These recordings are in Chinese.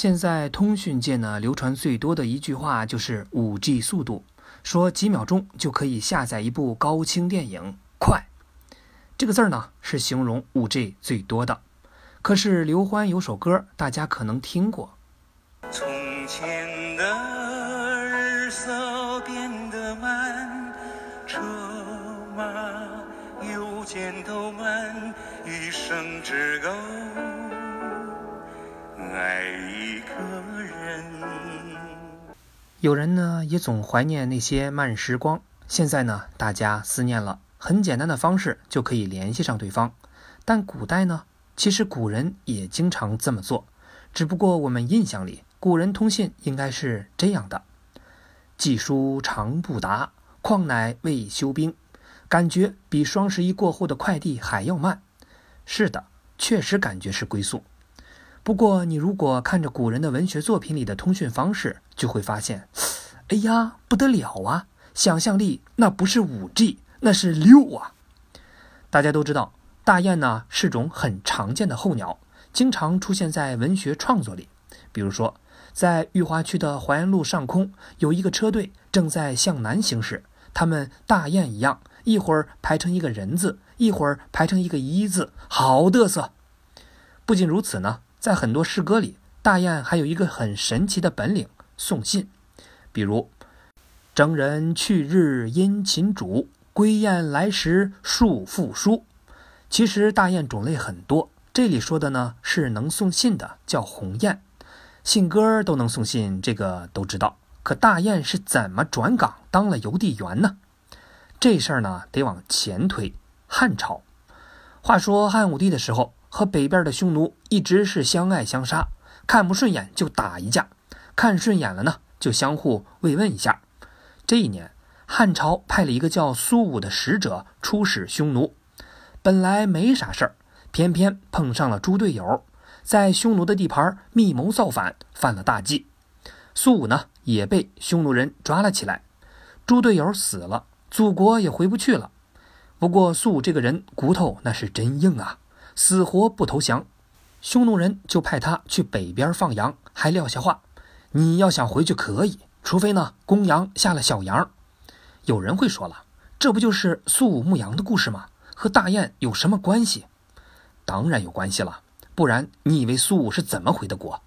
现在通讯界呢流传最多的一句话就是“五 G 速度”，说几秒钟就可以下载一部高清电影，快。这个字儿呢是形容五 G 最多的。可是刘欢有首歌，大家可能听过。从前的日色变得慢，车马邮件都慢，一生只够爱一个人。有人呢也总怀念那些慢时光。现在呢，大家思念了，很简单的方式就可以联系上对方。但古代呢，其实古人也经常这么做，只不过我们印象里。古人通信应该是这样的：寄书长不达，况乃未休兵。感觉比双十一过后的快递还要慢。是的，确实感觉是龟速。不过，你如果看着古人的文学作品里的通讯方式，就会发现，哎呀，不得了啊！想象力那不是五 G，那是六啊！大家都知道，大雁呢是种很常见的候鸟，经常出现在文学创作里，比如说。在裕华区的淮安路上空，有一个车队正在向南行驶。他们大雁一样，一会儿排成一个人字，一会儿排成一个一字，好嘚瑟。不仅如此呢，在很多诗歌里，大雁还有一个很神奇的本领——送信。比如“征人去日殷勤主，归雁来时数复书”。其实大雁种类很多，这里说的呢是能送信的，叫鸿雁。信鸽都能送信，这个都知道。可大雁是怎么转岗当了邮递员呢？这事儿呢，得往前推。汉朝，话说汉武帝的时候，和北边的匈奴一直是相爱相杀，看不顺眼就打一架，看顺眼了呢，就相互慰问一下。这一年，汉朝派了一个叫苏武的使者出使匈奴，本来没啥事儿，偏偏碰上了猪队友。在匈奴的地盘密谋造反，犯了大忌。苏武呢也被匈奴人抓了起来。猪队友死了，祖国也回不去了。不过苏武这个人骨头那是真硬啊，死活不投降。匈奴人就派他去北边放羊，还撂下话：你要想回去可以，除非呢公羊下了小羊。有人会说了，这不就是苏武牧羊的故事吗？和大雁有什么关系？当然有关系了。不然，你以为苏武是怎么回的国？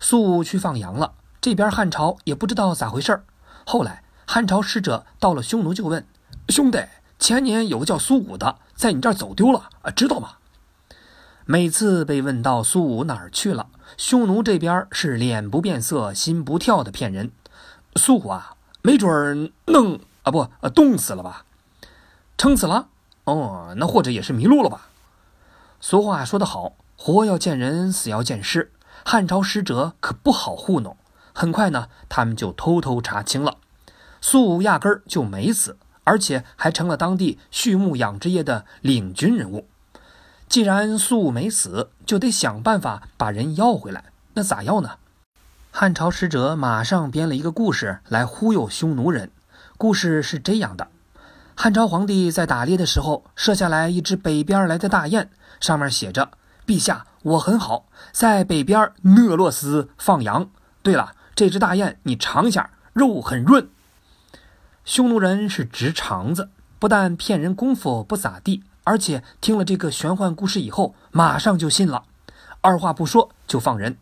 苏武去放羊了，这边汉朝也不知道咋回事儿。后来汉朝使者到了匈奴，就问兄弟：“前年有个叫苏武的，在你这儿走丢了啊，知道吗？”每次被问到苏武哪儿去了，匈奴这边是脸不变色心不跳的骗人。苏武啊，没准儿弄啊不冻死了吧？撑死了？哦，那或者也是迷路了吧？俗话说得好。活要见人，死要见尸。汉朝使者可不好糊弄。很快呢，他们就偷偷查清了，苏武压根儿就没死，而且还成了当地畜牧养殖业的领军人物。既然苏武没死，就得想办法把人要回来。那咋要呢？汉朝使者马上编了一个故事来忽悠匈奴人。故事是这样的：汉朝皇帝在打猎的时候，射下来一只北边来的大雁，上面写着。陛下，我很好，在北边讷洛斯放羊。对了，这只大雁你尝一下，肉很润。匈奴人是直肠子，不但骗人功夫不咋地，而且听了这个玄幻故事以后，马上就信了，二话不说就放人。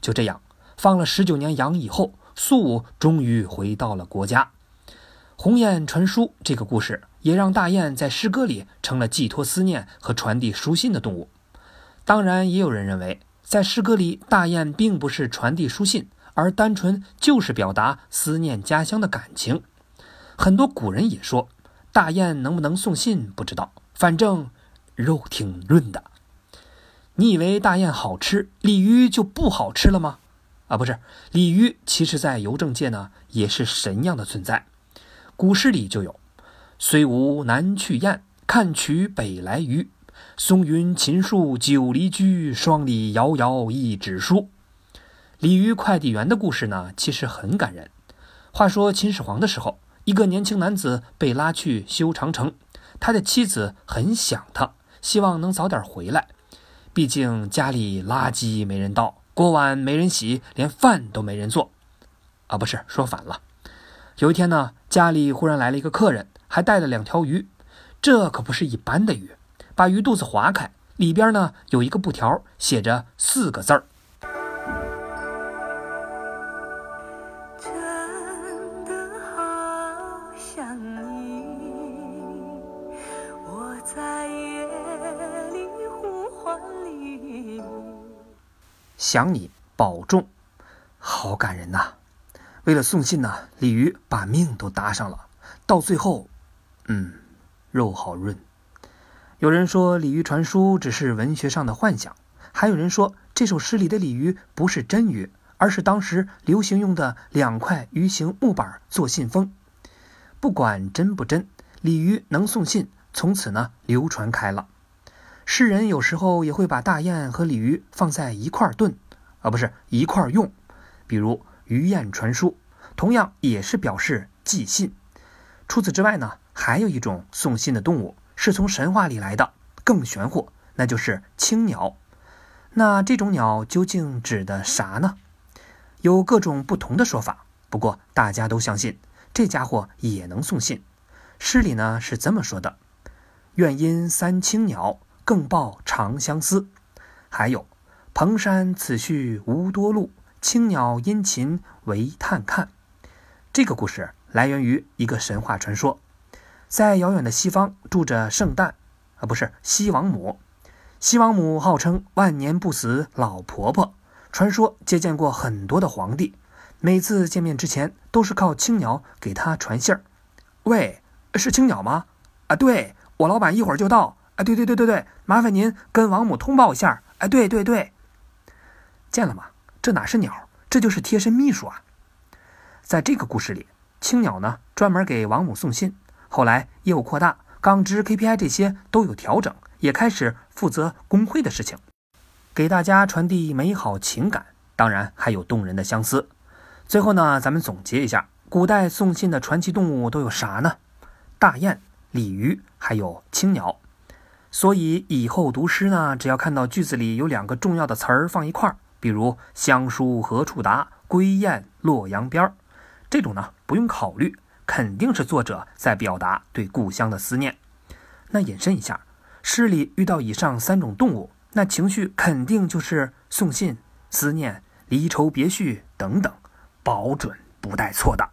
就这样，放了十九年羊以后，苏武终于回到了国家。鸿雁传书这个故事，也让大雁在诗歌里成了寄托思念和传递书信的动物。当然，也有人认为，在诗歌里，大雁并不是传递书信，而单纯就是表达思念家乡的感情。很多古人也说，大雁能不能送信不知道，反正肉挺润的。你以为大雁好吃，鲤鱼就不好吃了吗？啊，不是，鲤鱼其实在邮政界呢也是神样的存在。古诗里就有：“虽无南去雁，看取北来鱼。”松云秦树九离居，双鲤遥遥一纸书。鲤鱼快递员的故事呢，其实很感人。话说秦始皇的时候，一个年轻男子被拉去修长城，他的妻子很想他，希望能早点回来。毕竟家里垃圾没人倒，锅碗没人洗，连饭都没人做。啊，不是，说反了。有一天呢，家里忽然来了一个客人，还带了两条鱼。这可不是一般的鱼，把鱼肚子划开，里边呢有一个布条，写着四个字儿。想你保重，好感人呐！为了送信呢，鲤鱼把命都搭上了，到最后，嗯。肉好润。有人说鲤鱼传书只是文学上的幻想，还有人说这首诗里的鲤鱼不是真鱼，而是当时流行用的两块鱼形木板做信封。不管真不真，鲤鱼能送信，从此呢流传开了。诗人有时候也会把大雁和鲤鱼放在一块儿炖，啊，不是一块儿用。比如鱼雁传书，同样也是表示寄信。除此之外呢？还有一种送信的动物是从神话里来的，更玄乎，那就是青鸟。那这种鸟究竟指的啥呢？有各种不同的说法，不过大家都相信这家伙也能送信。诗里呢是这么说的：“愿因三青鸟，更报长相思。”还有“蓬山此去无多路，青鸟殷勤为探看。”这个故事来源于一个神话传说。在遥远的西方住着圣诞，啊，不是西王母。西王母号称万年不死老婆婆，传说接见过很多的皇帝，每次见面之前都是靠青鸟给她传信儿。喂，是青鸟吗？啊，对我老板一会儿就到。啊，对对对对对，麻烦您跟王母通报一下。哎，对对对，见了吗？这哪是鸟，这就是贴身秘书啊。在这个故事里，青鸟呢专门给王母送信。后来业务扩大，岗值 KPI 这些都有调整，也开始负责工会的事情，给大家传递美好情感，当然还有动人的相思。最后呢，咱们总结一下，古代送信的传奇动物都有啥呢？大雁、鲤鱼，还有青鸟。所以以后读诗呢，只要看到句子里有两个重要的词儿放一块儿，比如“乡书何处达，归雁洛阳边儿”，这种呢不用考虑。肯定是作者在表达对故乡的思念。那引申一下，诗里遇到以上三种动物，那情绪肯定就是送信、思念、离愁别绪等等，保准不带错的。